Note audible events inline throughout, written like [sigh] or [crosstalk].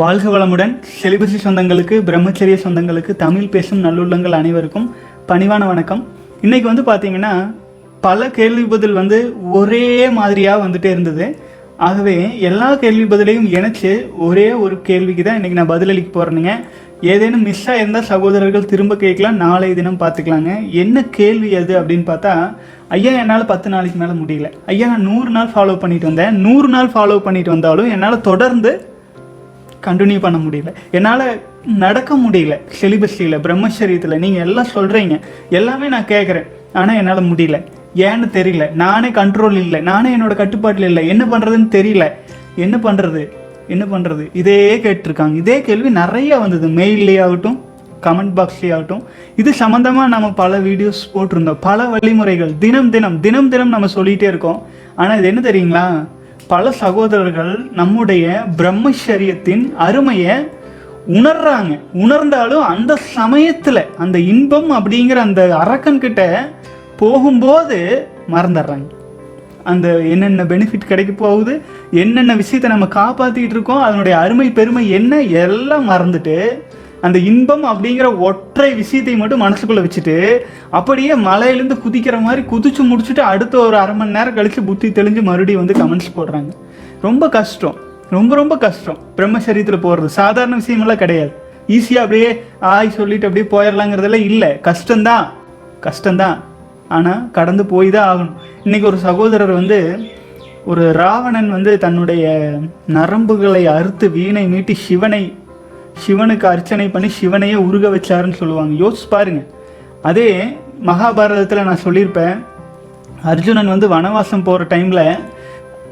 வாழ்க வளமுடன். செலிபசி சொந்தங்களுக்கு பிரம்மச்சரிய சொந்தங்களுக்கு தமிழ் பேசும் நல்லுள்ளங்கள் அனைவருக்கும் பணிவான வணக்கம். இன்றைக்கி வந்து பார்த்தீங்கன்னா பல கேள்வி பதில் வந்து ஒரே மாதிரியாக வந்துட்டே இருந்தது. ஆகவே எல்லா கேள்வி பதிலையும் இணைச்சு ஒரே ஒரு கேள்விக்கு தான் இன்றைக்கி நான் பதிலளிக்க போகிறேனுங்க ஏதேனும் மிஸ் ஆயிருந்தால் சகோதரர்கள் திரும்ப கேட்கலாம் நாளை தினம் பார்த்துக்கலாங்க என்ன கேள்வி அது அப்படின்னு பார்த்தா ஐயா என்னால் பத்து நாளைக்கு மேலே முடியல. ஐயா நான் நூறு நாள் ஃபாலோ பண்ணிட்டு வந்தேன். நூறு நாள் ஃபாலோ பண்ணிட்டு வந்தாலும் என்னால் தொடர்ந்து கண்டினியூ பண்ண முடியல. என்னால் நடக்க முடியல செலிபஸியில் பிரம்மச்சரியத்தில். நீங்கள் எல்லாம் சொல்கிறீங்க எல்லாமே நான் கேட்குறேன் ஆனால் என்னால் முடியல. ஏன்னு தெரியல. நானே கண்ட்ரோல் இல்லை. நானே என்னோட கட்டுப்பாட்டில் இல்லை. என்ன பண்ணுறதுன்னு தெரியல. என்ன பண்ணுறது என்ன பண்ணுறது இதே கேட்டிருக்காங்க. இதே கேள்வி நிறைய வந்தது. மெயில்லே ஆகட்டும் கமெண்ட் பாக்ஸ்லேயே ஆகட்டும். இது சம்மந்தமாக நம்ம பல வீடியோஸ் போட்டிருந்தோம். பல வழிமுறைகள். தினம் தினம் தினம் தினம் நம்ம சொல்லிகிட்டே இருக்கோம். ஆனால் இது என்ன தெரியுங்களா? பல சகோதரர்கள் நம்முடைய பிரம்மச்சரியத்தின் அருமையை உணர்றாங்க. உணர்ந்தாலும் அந்த சமயத்தில் அந்த இன்பம் அப்படிங்கிற அந்த அரக்கன்கிட்ட போகும்போது மறந்துடுறாங்க. அந்த என்னென்ன பெனிஃபிட் கிடைக்க போகுது என்னென்ன விஷயத்தை நம்ம காப்பாற்றிட்டு இருக்கோம் அதனுடைய அருமை பெருமை என்ன எல்லாம் மறந்துட்டு அந்த இன்பம் அப்படிங்கிற ஒற்றை விஷயத்தை மட்டும் மனசுக்குள்ளே வச்சுட்டு அப்படியே மலையிலேருந்து குதிக்கிற மாதிரி குதிச்சு முடிச்சுட்டு அடுத்த ஒரு அரை மணி நேரம் கழித்து புத்தி தெளிஞ்சு மறுபடியும் வந்து கமெண்ட்ஸ் போடுறாங்க. ரொம்ப கஷ்டம். ரொம்ப ரொம்ப கஷ்டம். பிரம்மசரீரத்தில் போகிறது சாதாரண விஷயமெல்லாம் கிடையாது. ஈஸியாக அப்படியே ஆய் சொல்லிட்டு அப்படியே போயிடலாங்கிறதெல்லாம் இல்லை. கஷ்டம்தான். கஷ்டம்தான். ஆனால் கடந்து போய் தான் ஆகணும். இன்னைக்கு ஒரு சகோதரர் வந்து ஒரு ராவணன் வந்து தன்னுடைய நரம்புகளை அறுத்து வீணை மீட்டி சிவனை சிவனுக்கு அர்ச்சனை பண்ணி சிவனையே உருக வச்சாருன்னு சொல்லுவாங்க. யோசிச்சு பாருங்க. அதே மகாபாரதத்தில் நான் சொல்லியிருப்பேன். அர்ஜுனன் வந்து வனவாசம் போகிற டைமில்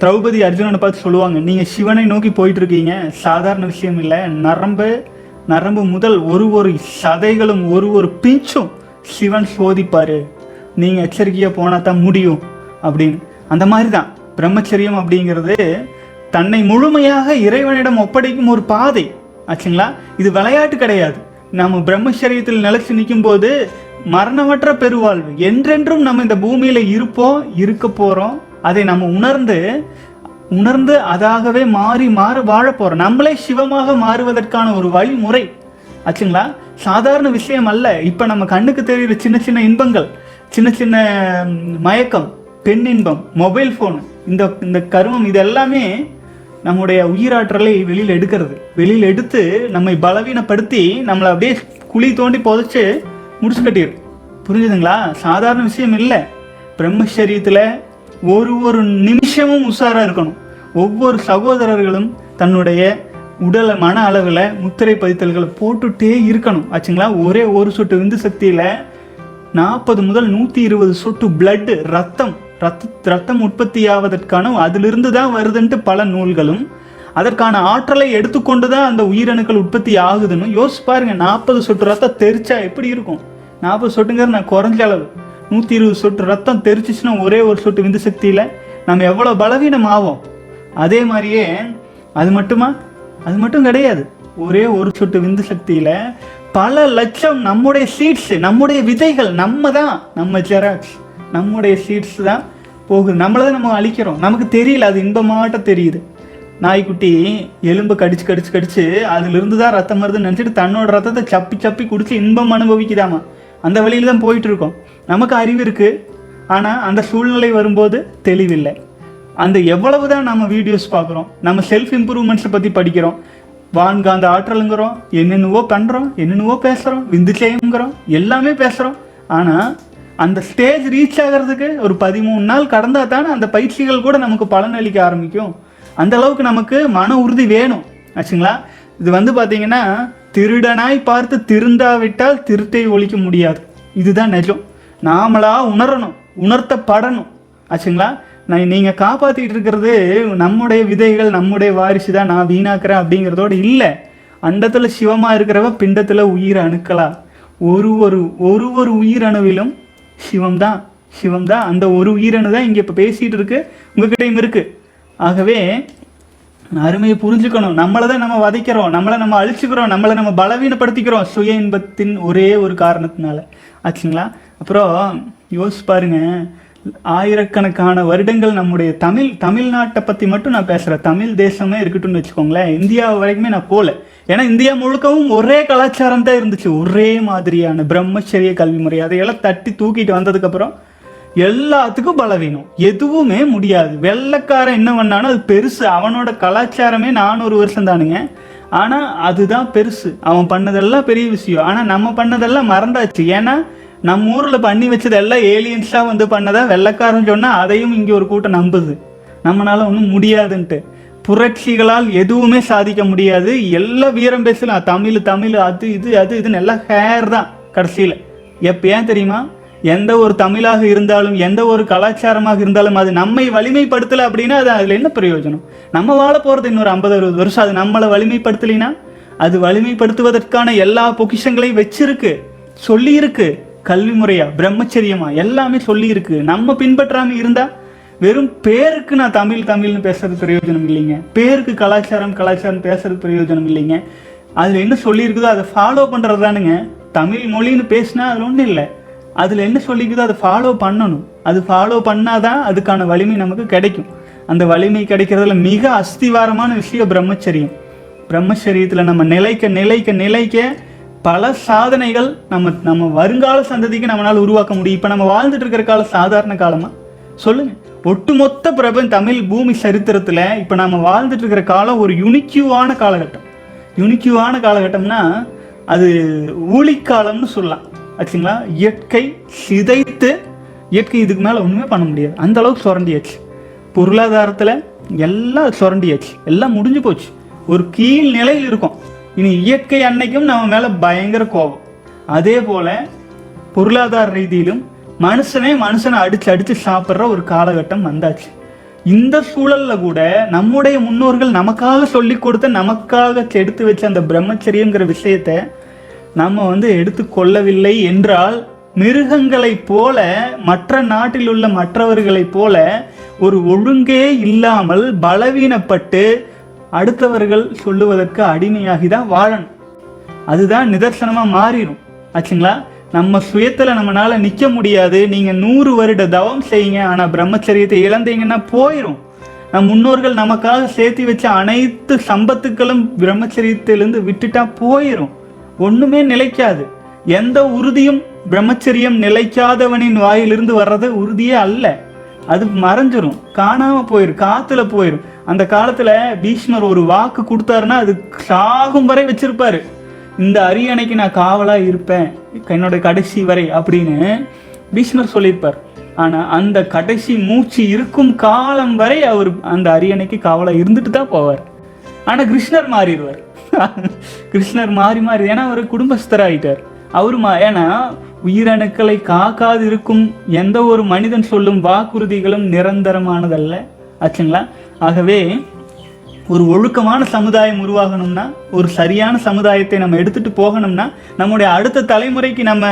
திரௌபதி அர்ஜுனனை பார்த்து சொல்லுவாங்க நீங்கள் சிவனை நோக்கி போயிட்டுருக்கீங்க. சாதாரண விஷயம் இல்லை. நரம்பு நரம்பு முதல் ஒரு ஒரு சதைகளும் ஒரு ஒரு பிஞ்சும் சிவன் சோதிப்பார். நீங்கள் எச்சரிக்கையாக போனால் தான் முடியும். அப்படின்னு. அந்த மாதிரி தான் பிரம்மச்சரியம் அப்படிங்கிறது தன்னை முழுமையாக இறைவனிடம் ஒப்படைக்கும் ஒரு பாதை. ஆச்சுங்களா? இது விளையாட்டு கிடையாது. நம்ம பிரம்மச்சரியத்தில் நிலச்சி நிற்கும் போது மரணமற்ற பெருவாழ்வு. என்றென்றும் நம்ம இந்த பூமியில் இருப்போம் இருக்க போகிறோம் அதை நம்ம உணர்ந்து உணர்ந்து அதாகவே மாறி மாற வாழ நம்மளே சிவமாக மாறுவதற்கான ஒரு வழிமுறை. ஆச்சுங்களா? சாதாரண விஷயம் அல்ல. இப்போ நம்ம கண்ணுக்கு தெரிகிற சின்ன சின்ன இன்பங்கள் சின்ன சின்ன மயக்கம் பெண் இன்பம் மொபைல் ஃபோன் இந்த இந்த கருமம் இது எல்லாமே நம்முடைய உயிராற்றலை வெளியில் எடுக்கிறது. வெளியில் எடுத்து நம்மை பலவீனப்படுத்தி நம்மளை அப்படியே குழி தோண்டி புதைச்சி முடிச்சு கட்டிடும் புரிஞ்சுதுங்களா? சாதாரண விஷயம் இல்லை. பிரம்மச்சரியத்தில் ஒரு ஒரு நிமிஷமும் உஷாராக இருக்கணும். ஒவ்வொரு சகோதரர்களும் தன்னுடைய உடல மன அளவில் முத்திரை பதித்தல்களை போட்டுட்டே இருக்கணும். ஆச்சுங்களா? ஒரே ஒரு சொட்டு விந்து சக்தியில் நாற்பது முதல் நூற்றி இருபது சொட்டு பிளட்டு ரத்தம் ரத்த ரத்தம் உற்பத்தி ஆவதற்கான அதிலிருந்து தான் வருதுன்ட்டு பல நூல்களும் அதற்கான ஆற்றலை எடுத்துக்கொண்டு தான் அந்த உயிரணுக்கள் உற்பத்தி ஆகுதுன்னு யோசிச்சு பாருங்க நாற்பது சொட்டு ரத்தம் தெரிச்சா எப்படி இருக்கும்? நாற்பது சொட்டுங்கிறது நான் குறைஞ்ச அளவு. நூற்றி இருபது சொட்டு ரத்தம் தெரிச்சிச்சுன்னா ஒரே ஒரு சொட்டு விந்து சக்தியில் நம்ம எவ்வளோ பலவீனம் ஆகும் அதே மாதிரியே அது மட்டுமா? அது மட்டும் கிடையாது. ஒரே ஒரு சொட்டு விந்து சக்தியில் பல லட்சம் நம்முடைய சீட்ஸு நம்முடைய விதைகள் நம்ம தான் நம்ம ஜெராக்ஸ். நம்முடைய சீட்ஸ் தான் போகுது. நம்மளை தான் நம்ம அழிக்கிறோம். நமக்கு தெரியல அது இன்பமாட்ட தெரியுது. நாய்க்குட்டி எலும்பு கடிச்சு கடிச்சு கடிச்சு அதுலேருந்து தான் ரத்தம் வருதுன்னு நினச்சிட்டு தன்னோட ரத்தத்தை சப்பி சப்பி குடிச்சு இன்பம் அனுபவிக்குதாமா? அந்த வழியில தான் போயிட்டு இருக்கோம் நமக்கு அறிவு இருக்கு. ஆனால் அந்த சூழ்நிலை வரும்போது தெளிவில்லை. அந்த எவ்வளவு தான் நம்ம வீடியோஸ் பார்க்குறோம் நம்ம செல்ஃப் இம்ப்ரூவ்மெண்ட்ஸை பற்றி படிக்கிறோம் வான்காந்த ஆற்றலுங்கிறோம் என்னென்னவோ பண்ணுறோம் என்னென்னவோ பேசுகிறோம் விந்துச்சயம்ங்கிறோம் எல்லாமே பேசுகிறோம் ஆனால் அந்த ஸ்டேஜ் ரீச் ஆகிறதுக்கு ஒரு பதிமூணு நாள் கடந்தா தானே அந்த பயிற்சிகள் கூட நமக்கு பலனளிக்க ஆரம்பிக்கும். அந்த அளவுக்கு நமக்கு மன உறுதி வேணும். ஆச்சுங்களா? இது வந்து பார்த்தீங்கன்னா திருடனாய் பார்த்து திருந்தாவிட்டால் திருட்டை ஒழிக்க முடியாது. இதுதான் நிஜம். நாமளாக உணரணும் உணர்த்தப்படணும். ஆச்சுங்களா? நான் நீங்கள் காப்பாற்றிட்டு இருக்கிறது நம்முடைய விதைகள் நம்முடைய வாரிசு தான் நான் வீணாக்குறேன் அப்படிங்கிறதோடு இல்லை. அண்டத்தில் சிவமாக இருக்கிறவ பிண்டத்தில் உயிர் அணுக்களா ஒரு ஒரு ஒரு ஒரு உயிரணுவிலும் சிவம் தான் சிவம் தான் அந்த ஒரு உயிரணு தான் இங்கே இப்போ பேசிகிட்டு இருக்கு. உங்ககிட்டயும் இருக்குது ஆகவே அருமையை புரிஞ்சுக்கணும். நம்மளை தான் நம்ம வதைக்கிறோம். நம்மளை நம்ம அழிச்சுக்கிறோம். நம்மளை நம்ம பலவீனப்படுத்திக்கிறோம். சுய இன்பத்தின் ஒரே ஒரு காரணத்தினால. ஆச்சுங்களா? அப்புறம் யோசிச்சு பாருங்க. ஆயிரக்கணக்கான வருடங்கள் நம்முடைய தமிழ் தமிழ்நாட்டை பற்றி மட்டும் நான் பேசுகிறேன் தமிழ் தேசமே இருக்கட்டும்னு வச்சுக்கோங்களேன். இந்தியா வரைக்குமே நான் போகல ஏன்னா இந்தியா முழுக்கவும் ஒரே கலாச்சாரம் தான் இருந்துச்சு. ஒரே மாதிரியான பிரம்மச்சரிய கல்வி முறை. அதையெல்லாம் தட்டி தூக்கிட்டு வந்ததுக்கப்புறம் எல்லாத்துக்கும் பலவீனம். எதுவுமே முடியாது. வெள்ளைக்காரன் என்ன பண்ணானோ அது பெருசு. அவனோட கலாச்சாரமே நானூறு வருஷம் தானுங்க. ஆனால் அதுதான் பெருசு. அவன் பண்ணதெல்லாம் பெரிய விஷயம். ஆனால் நம்ம பண்ணதெல்லாம் மறந்தாச்சு. ஏன்னா நம்ம ஊரில் பண்ணி வச்சதெல்லாம் ஏலியன்ஸாக வந்து பண்ணதா? வெள்ளக்காரன் சொன்னால் அதையும் இங்கே ஒரு கூட்டம் நம்புது. நம்மளால் ஒன்றும் முடியாதுன்ட்டு. புரட்சிகளால் எதுவுமே சாதிக்க முடியாது. எல்லா வீரம் பேசலாம். தமிழ் தமிழ் அது இது அது இதுன்னு எல்லாம் ஹேர் தான் கடைசியில். எப்போ ஏன் தெரியுமா? எந்த ஒரு தமிழாக இருந்தாலும் எந்த ஒரு கலாச்சாரமாக இருந்தாலும் அது நம்மை வலிமைப்படுத்தலை அப்படின்னா அது அதில் என்ன பிரயோஜனம்? நம்ம வாழ போகிறது இன்னொரு ஐம்பது அறுபது வருஷம். அது நம்மளை வலிமைப்படுத்தலைன்னா அது வலிமைப்படுத்துவதற்கான எல்லா பொக்கிஷங்களையும் வச்சிருக்கு சொல்லியிருக்கு. கல்வி முறையா பிரம்மச்சரியமா எல்லாமே சொல்லியிருக்கு. நம்ம பின்பற்றாமல் இருந்தால் வெறும் பேருக்கு நான் தமிழ் தமிழ்னு பேசுறது பிரயோஜனம் இல்லைங்க. பேருக்கு கலாச்சாரம் கலாச்சாரம் பேசுறது பிரயோஜனம் இல்லைங்க. அதில் என்ன சொல்லியிருக்குதோ அதை ஃபாலோ பண்ணுறது தானுங்க. தமிழ் மொழின்னு பேசினா அதில் ஒன்றும் இல்லை. அதில் என்ன சொல்லிக்குதோ அதை ஃபாலோ பண்ணணும். அது ஃபாலோ பண்ணாதான் அதுக்கான வலிமை நமக்கு கிடைக்கும். அந்த வலிமை கிடைக்கிறதுல மிக அஸ்திவாரமான விஷயம் பிரம்மச்சரியம். பிரம்மச்சரியத்தில் நம்ம நிலைக்க நிலைக்க நிலைக்க பல சாதனைகள் நம்ம நம்ம வருங்கால சந்ததிக்கு நம்மளால் உருவாக்க முடியும். இப்போ நம்ம வாழ்ந்துட்டு இருக்கிற காலம் சாதாரண காலமாக சொல்லுங்கள் ஒட்டுமொத்த பிரப தமிழ் பூமி சரித்திரத்தில் இப்போ நம்ம வாழ்ந்துட்டு இருக்கிற காலம் ஒரு யுனிக்யூவான காலகட்டம். யுனிக்யூவான காலகட்டம்னா அது ஊழிக்காலம்னு சொல்லலாம். ஆச்சுங்களா? இயற்கை சிதைத்து இயற்கை இதுக்கு மேலே ஒன்றுமே பண்ண முடியாது. அந்த அளவுக்கு சுரண்டியாச்சு. பொருளாதாரத்தில் எல்லாம் சுரண்டியாச்சு. எல்லாம் முடிஞ்சு போச்சு. ஒரு கீழ் நிலையில் இருக்கும். இனி இயற்கை அன்னைக்கும் நம்ம மேலே பயங்கர கோபம். அதே போல் பொருளாதார ரீதியிலும் மனுஷனே மனுஷனை அடித்து அடித்து சாப்பிட்ற ஒரு காலகட்டம் வந்தாச்சு. இந்த சூழல்ல கூட நம்முடைய முன்னோர்கள் நமக்காக சொல்லி கொடுத்த நமக்காக எடுத்து வச்ச அந்த பிரம்மச்சரியங்கிற விஷயத்த நம்ம வந்து எடுத்துக்கொள்ளவில்லை என்றால் மிருகங்களைப் போல மற்ற நாட்டில் உள்ள மற்றவர்களைப் போல ஒரு ஒழுங்கே இல்லாமல் பலவீனப்பட்டு அடுத்தவர்கள் சொல்லுவதற்கு அடிமையாகி தான் வாழணும். அதுதான் நிதர்சனமாக மாறிடும் ஆச்சுங்களா? நம்ம சுயத்தில் நம்மளால் நிற்க முடியாது. நீங்கள் நூறு வருட தவம் செய்யுங்க. ஆனால் பிரம்மச்சரியத்தை இழந்தீங்கன்னா போயிடும் நம் முன்னோர்கள் நமக்காக சேர்த்து வச்ச அனைத்து சம்பத்துக்களும் பிரம்மச்சரியத்திலிருந்து விட்டுட்டா போயிடும் ஒன்றுமே நிலைக்காது. எந்த உறுதியும் பிரம்மச்சரியம் நிலைக்காதவனின் வாயிலிருந்து வர்றது உறுதியே அல்ல. அது மறைஞ்சிரும். காணாமல் போயிரும். காற்றுல போயிடும் அந்த காலத்தில் பீஷ்மர் ஒரு வாக்கு கொடுத்தாருன்னா அது சாகும் வரை வச்சிருப்பாரு. இந்த அரியணைக்கு நான் காவலாக இருப்பேன். என்னோட கடைசி வரை அப்படின்னு பீஷ்மர் சொல்லியிருப்பார். ஆனால் அந்த கடைசி மூச்சு இருக்கும் காலம் வரை அவர் அந்த அரியணைக்கு காவலாக இருந்துட்டு தான் போவார். ஆனால் கிருஷ்ணர் மாறிடுவார். [laughs] கிருஷ்ணர் மாறி மாறி ஏன்னா அவர் குடும்பஸ்தர் ஆயிட்டார் அவர் மா ஏன்னா உயிரணுக்களை காக்காது இருக்கும் எந்த ஒரு மனிதன் சொல்லும் வாக்குறுதிகளும் நிரந்தரமானதல்ல. ஆச்சுங்களா? ஆகவே ஒரு ஒழுக்கமான சமுதாயம் உருவாகணும்னா ஒரு சரியான சமுதாயத்தை நம்ம எடுத்துட்டு போகணும்னா நம்முடைய அடுத்த தலைமுறைக்கு நம்ம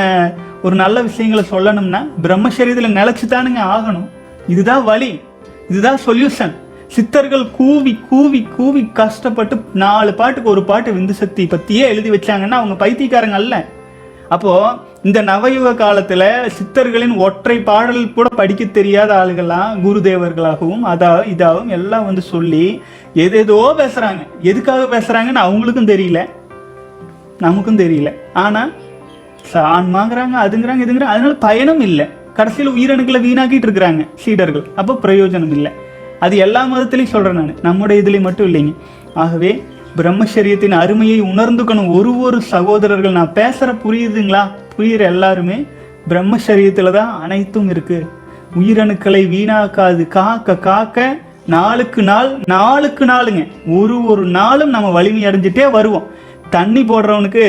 ஒரு நல்ல விஷயங்களை சொல்லணும்னா பிரம்மசரீரத்தில் நிலைச்சு தானுங்க ஆகணும். இதுதான் வழி. இதுதான் சொல்யூஷன் சித்தர்கள் கூவி கூவி கூவி கஷ்டப்பட்டு நாலு பாட்டுக்கு ஒரு பாட்டு விந்து சக்தி பற்றியே எழுதி வச்சாங்கன்னா அவங்க பைத்தியக்காரங்க அல்ல. அப்போது இந்த நவயுக காலத்தில் சித்தர்களின் ஒற்றை பாடல் கூட படிக்க தெரியாத ஆளுகள்லாம் குருதேவர்களாகவும் அதா இதாகவும் எல்லாம் வந்து சொல்லி எதேதோ பேசுகிறாங்க எதுக்காக பேசுகிறாங்கன்னு அவங்களுக்கும் தெரியல. நமக்கும் தெரியல. ஆனால் ஆன்மாங்கிறாங்க அதுங்கிறாங்க இதுங்கிறாங்க. அதனால பயணம் இல்லை. கடைசியில் உயிரணுக்களை வீணாக்கிட்டு இருக்கிறாங்க சீடர்கள். அப்போ பிரயோஜனம் இல்லை. அது எல்லா மதத்துலேயும் சொல்கிறேன் நான். நம்முடைய இதுலேயும் மட்டும் இல்லைங்க. ஆகவே பிரம்மச்சரியத்தின் அருமையை உணர்ந்துக்கணும். ஒரு ஒரு சகோதரர்கள் நான் பேசுகிற புரியுதுங்களா? புரியுற எல்லாருமே? பிரம்மச்சரியத்தில் தான் அனைத்தும் இருக்கு. உயிரணுக்களை வீணாக்காது. காக்க காக்க நாளுக்கு நாள் நாளுக்கு நாளுங்க. ஒரு ஒரு நாளும் நம்ம வலிமை அடைஞ்சிட்டே வருவோம். தண்ணி போடுறவனுக்கு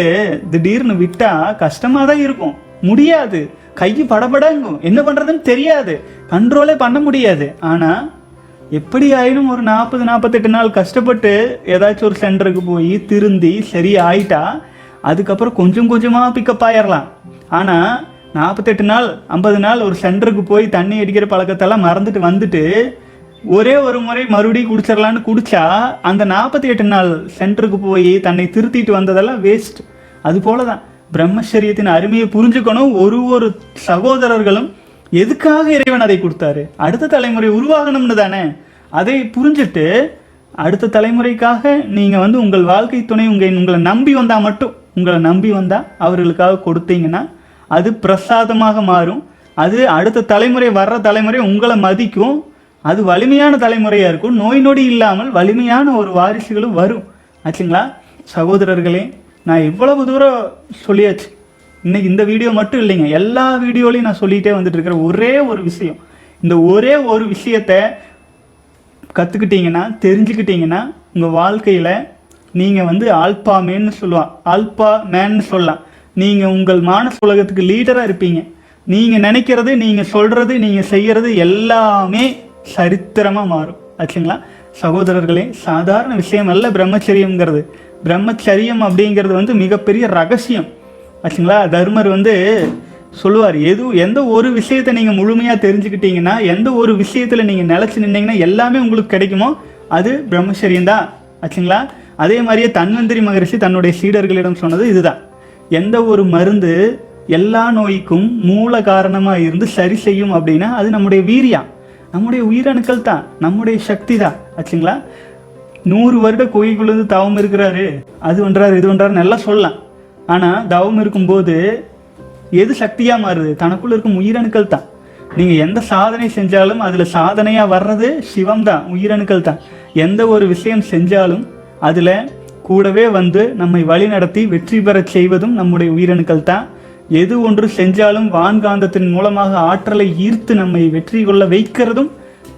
திடீர்னு விட்டா கஷ்டமாக தான் இருக்கும். முடியாது. கை படபடங்கும். என்ன பண்ணுறதுன்னு தெரியாது. கண்ட்ரோலே பண்ண முடியாது. ஆனால் எப்படி ஆயினும் ஒரு நாற்பது நாற்பத்தெட்டு நாள் கஷ்டப்பட்டு ஏதாச்சும் ஒரு சென்டருக்கு போய் திருந்தி சரி ஆயிட்டா அதுக்கப்புறம் கொஞ்சம் கொஞ்சமாக பிக்கப் ஆயிடலாம் ஆனால் நாற்பத்தெட்டு நாள் ஐம்பது நாள் ஒரு சென்டருக்கு போய் தண்ணி அடிக்கிற பழக்கத்தெல்லாம் மறந்துட்டு வந்துட்டு ஒரே ஒரு முறை மறுபடியும் குடிச்சிடலான்னு குடித்தா அந்த நாற்பத்தி எட்டு நாள் சென்டருக்கு போய் தன்னை திருத்திட்டு வந்ததெல்லாம் வேஸ்ட் அது போல தான் பிரம்மச்சரியத்தின் அருமையை புரிஞ்சுக்கணும். ஒரு ஒரு சகோதரர்களும் எதுக்காக இறைவன் அதை கொடுத்தாரு? அடுத்த தலைமுறை உருவாகணும்னு தானே? அதை புரிஞ்சுட்டு அடுத்த தலைமுறைக்காக நீங்கள் வந்து உங்கள் வாழ்க்கை துணை உங்கள் உங்களை நம்பி வந்தால் மட்டும் உங்களை நம்பி வந்தால் அவர்களுக்காக கொடுத்தீங்கன்னா அது பிரசாதமாக மாறும். அது அடுத்த தலைமுறை வர்ற தலைமுறை உங்களை மதிக்கும். அது வலிமையான தலைமுறையாக இருக்கும். நோய் நொடி இல்லாமல் வலிமையான ஒரு வாரிசுகளும் வரும். ஆச்சுங்களா? சகோதரர்களே நான் இவ்வளவு தூரம் சொல்லியாச்சு. இன்னைக்கு இந்த வீடியோ மட்டும் இல்லைங்க. எல்லா வீடியோலையும் நான் சொல்லிகிட்டே வந்துட்டு இருக்கிற ஒரே ஒரு விஷயம். இந்த ஒரே ஒரு விஷயத்தை கற்றுக்கிட்டீங்கன்னா தெரிஞ்சுக்கிட்டீங்கன்னா உங்கள் வாழ்க்கையில் நீங்கள் வந்து ஆல்பா மேன்னு சொல்லுவான் ஆல்பா மேன்னு சொல்லலாம். நீங்கள் உங்கள் மானச உலகத்துக்கு லீடராக இருப்பீங்க. நீங்கள் நினைக்கிறது நீங்கள் சொல்கிறது நீங்கள் செய்கிறது எல்லாமே சரித்திரமாக மாறும். ஆச்சுங்களா? சகோதரர்களே சாதாரண விஷயம் அல்ல பிரம்மச்சரியம்ங்கிறது. பிரம்மச்சரியம் அப்படிங்கிறது வந்து மிகப்பெரிய ரகசியம். ஆச்சுங்களா? தர்மர் வந்து சொல்லுவார் எது எந்த ஒரு விஷயத்தை நீங்கள் முழுமையாக தெரிஞ்சுக்கிட்டீங்கன்னா எந்த ஒரு விஷயத்தில் நீங்கள் நிலச்சி நின்னீங்கன்னா எல்லாமே உங்களுக்கு கிடைக்குமோ அது பிரம்மச்சரியம் தான். ஆச்சுங்களா? அதே மாதிரியே தன்வந்திரி மகரிஷி தன்னுடைய சீடர்களிடம் சொன்னது இதுதான். எந்த ஒரு மருந்து எல்லா நோய்க்கும் மூல காரணமாக இருந்து சரி செய்யும் அப்படின்னா அது நம்முடைய வீரியம் நம்முடைய உயிரணுக்கள் தான் நம்முடைய சக்தி தான். ஆச்சுங்களா? நூறு வருட கோயிலுக்குள்ளேருந்து தவம் இருக்கிறாரு. அது பண்ணுறாரு இது பண்ணுறாருன்னு நல்லா சொல்லலாம். ஆனால் தவம் இருக்கும்போது எது சக்தியாக மாறுது? தனக்குள்ள இருக்கும் உயிரணுக்கள் தான். நீங்கள் எந்த சாதனை செஞ்சாலும் அதில் சாதனையாக வர்றது சிவம் தான் உயிரணுக்கள் தான். எந்த ஒரு விஷயம் செஞ்சாலும் அதில் கூடவே வந்து நம்மை வழிநடத்தி வெற்றி பெறச் செய்வதும் நம்முடைய உயிரணுக்கள் தான். எது ஒன்று செஞ்சாலும் வான்காந்தத்தின் மூலமாக ஆற்றலை ஈர்த்து நம்மை வெற்றி கொள்ள வைக்கிறதும்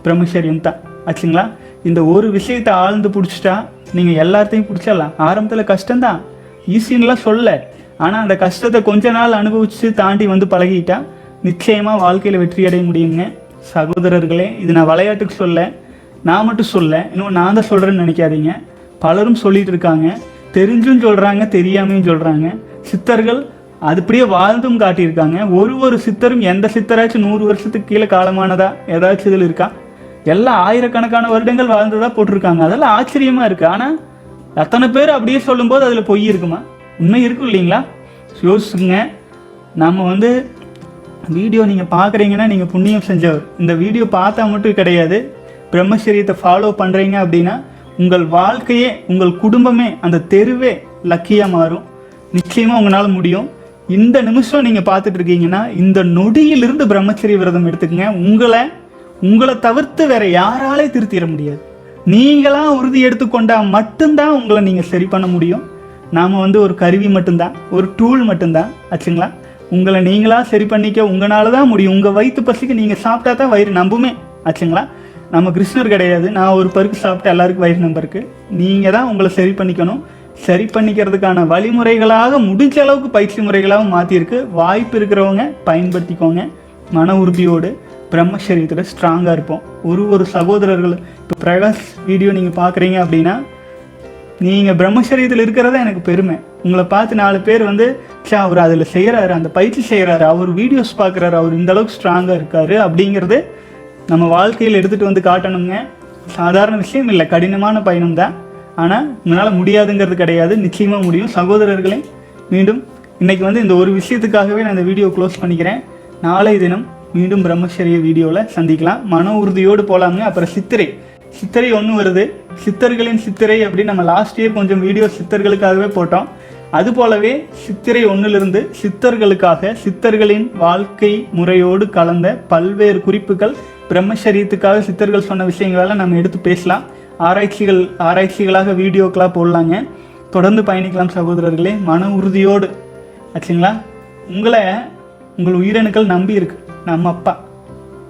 பிரம்மச்சரியம் தான். ஆச்சுங்களா? இந்த ஒரு விஷயத்தை ஆழ்ந்து பிடிச்சிட்டா நீங்கள் எல்லாத்தையும் பிடிச்சிடலாம். ஆரம்பத்தில் கஷ்டம்தான். ஈஸின்லாம் சொல்ல. ஆனால் அந்த கஷ்டத்தை கொஞ்ச நாள் அனுபவித்து தாண்டி வந்து பழகிட்டா நிச்சயமாக வாழ்க்கையில் வெற்றி அடைய முடியுங்க. சகோதரர்களே இது நான் விளையாட்டுக்கு சொல்ல நான் மட்டும் சொல்ல இன்னும் நான் தான் சொல்கிறேன்னு நினைக்காதீங்க. பலரும் சொல்லிட்டு இருக்காங்க. தெரிஞ்சும் சொல்கிறாங்க தெரியாமையும் சொல்கிறாங்க சித்தர்கள் அதுபடியே வாழ்ந்தும் காட்டியிருக்காங்க. ஒரு ஒரு சித்தரும் எந்த சித்தராச்சும் நூறு வருஷத்துக்கு கீழே காலமானதா? ஏதாச்சும் இதில் இருக்கா? எல்லாம் ஆயிரக்கணக்கான வருடங்கள் வாழ்ந்ததாக போட்டிருக்காங்க. அதெல்லாம் ஆச்சரியமாக இருக்குது ஆனால் அத்தனை பேர் அப்படியே சொல்லும்போது அதில் பொய் இருக்குமா? உண்மை இருக்கும் இல்லைங்களா? யோசிச்சுங்க. நம்ம வந்து வீடியோ நீங்கள் பார்க்குறீங்கன்னா நீங்கள் புண்ணியம் செஞ்சவர். இந்த வீடியோ பார்த்தா மட்டும் கிடையாது. பிரம்மச்சரியத்தை ஃபாலோ பண்ணுறீங்க அப்படின்னா உங்கள் வாழ்க்கையே உங்கள் குடும்பமே அந்த தெருவே லக்கியாக மாறும். நிச்சயமாக உங்களால் முடியும். இந்த நிமிஷம் நீங்கள் பார்த்துட்டு இருக்கீங்கன்னா இந்த நொடியிலிருந்து பிரம்மச்சரிய விரதம் எடுத்துக்கங்க. உங்களை உங்களை தவிர்த்து வேற யாராலே திருத்திட முடியாது. நீங்களாக உறுதி எடுத்துக்கொண்டால் மட்டும்தான் உங்களை நீங்கள் சரி பண்ண முடியும். நாம் வந்து ஒரு கருவி மட்டும்தான் ஒரு டூல் மட்டும்தான் ஆச்சுங்களா? உங்களை நீங்களாக சரி பண்ணிக்க உங்களால தான் முடியும். உங்கள் வயிற்று பசிக்கு நீங்கள் சாப்பிட்டா தான் வயிறு நம்புமே ஆச்சுங்களா? நம்ம கிருஷ்ணர் கிடையாது. நான் ஒரு பருக்கு சாப்பிட்டு எல்லாருக்கும் வயிறு நம்பருக்கு நீங்கள் தான் உங்களை சரி பண்ணிக்கணும். சரி பண்ணிக்கிறதுக்கான வழிமுறைகளாக முடிஞ்ச அளவுக்கு பயிற்சி முறைகளாகவும் மாற்றிருக்கு வாய்ப்பு இருக்கிறவங்க பயன்படுத்திக்கோங்க. மன உறுதியோடு பிரம்மச்சரியத்தில் ஸ்ட்ராங்காக இருப்போம். ஒரு ஒரு சகோதரர்கள் இப்போ பிரகாஷ் வீடியோ நீங்கள் பார்க்குறீங்க அப்படின்னா நீங்கள் பிரம்மச்சரியத்தில் இருக்கிறதா எனக்கு பெருமை. உங்களை பார்த்து நாலு பேர் வந்து சே அவர் அதில் செய்கிறாரு அந்த பயிற்சி செய்கிறாரு அவர் வீடியோஸ் பார்க்குறாரு அவர் இந்த அளவுக்கு ஸ்ட்ராங்காக இருக்காரு அப்படிங்கிறது நம்ம வாழ்க்கையில் எடுத்துகிட்டு வந்து காட்டணுங்க. சாதாரண விஷயம் இல்லை கடினமான பயணம் தான். ஆனால் உங்களால் முடியாதுங்கிறது கிடையாது. நிச்சயமாக முடியும். சகோதரர்களே மீண்டும் இன்றைக்கி வந்து இந்த ஒரு விஷயத்துக்காகவே நான் இந்த வீடியோ க்ளோஸ் பண்ணிக்கிறேன். நாளை தினம் மீண்டும் பிரம்மச்சரிய வீடியோவில் சந்திக்கலாம். மன உறுதியோடு போகலாங்க அப்புறம் சித்திரை சித்திரை ஒன்று வருது. சித்தர்களின் சித்திரை அப்படின்னு நம்ம லாஸ்ட் இயர் கொஞ்சம் வீடியோ சித்தர்களுக்காகவே போட்டோம். அது போலவே சித்திரை ஒன்றிலிருந்து சித்தர்களுக்காக சித்தர்களின் வாழ்க்கை முறையோடு கலந்த பல்வேறு குறிப்புகள் பிரம்மசரியத்துக்காக சித்தர்கள் சொன்ன விஷயங்களெல்லாம் நம்ம எடுத்து பேசலாம். ஆராய்ச்சிகள் ஆராய்ச்சிகளாக வீடியோக்களாக போடலாங்க. தொடர்ந்து பயணிக்கலாம் சகோதரர்களே. மன உறுதியோடு. ஆச்சுங்களா? உங்களை உங்கள் உயிரணுக்கள் நம்பி இருக்கு நம்ம அப்பா.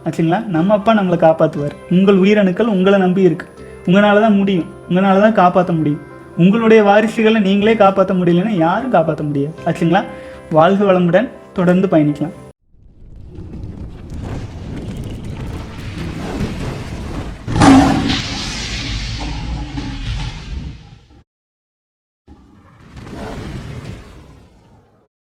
ஆச்சுங்களா? நம்ம அப்பா நம்மளை காப்பாற்றுவார் உங்கள் உயிரணுக்கள் உங்களை நம்பி இருக்கு. உங்களால் தான் முடியும். உங்களால் தான் காப்பாற்ற முடியும். உங்களுடைய வாரிசுகளை நீங்களே காப்பாற்ற முடியலன்னா யாரும் காப்பாற்ற முடியாது. ஆச்சுங்களா? வாழ்க வளமுடன் தொடர்ந்து பயணிக்கலாம்.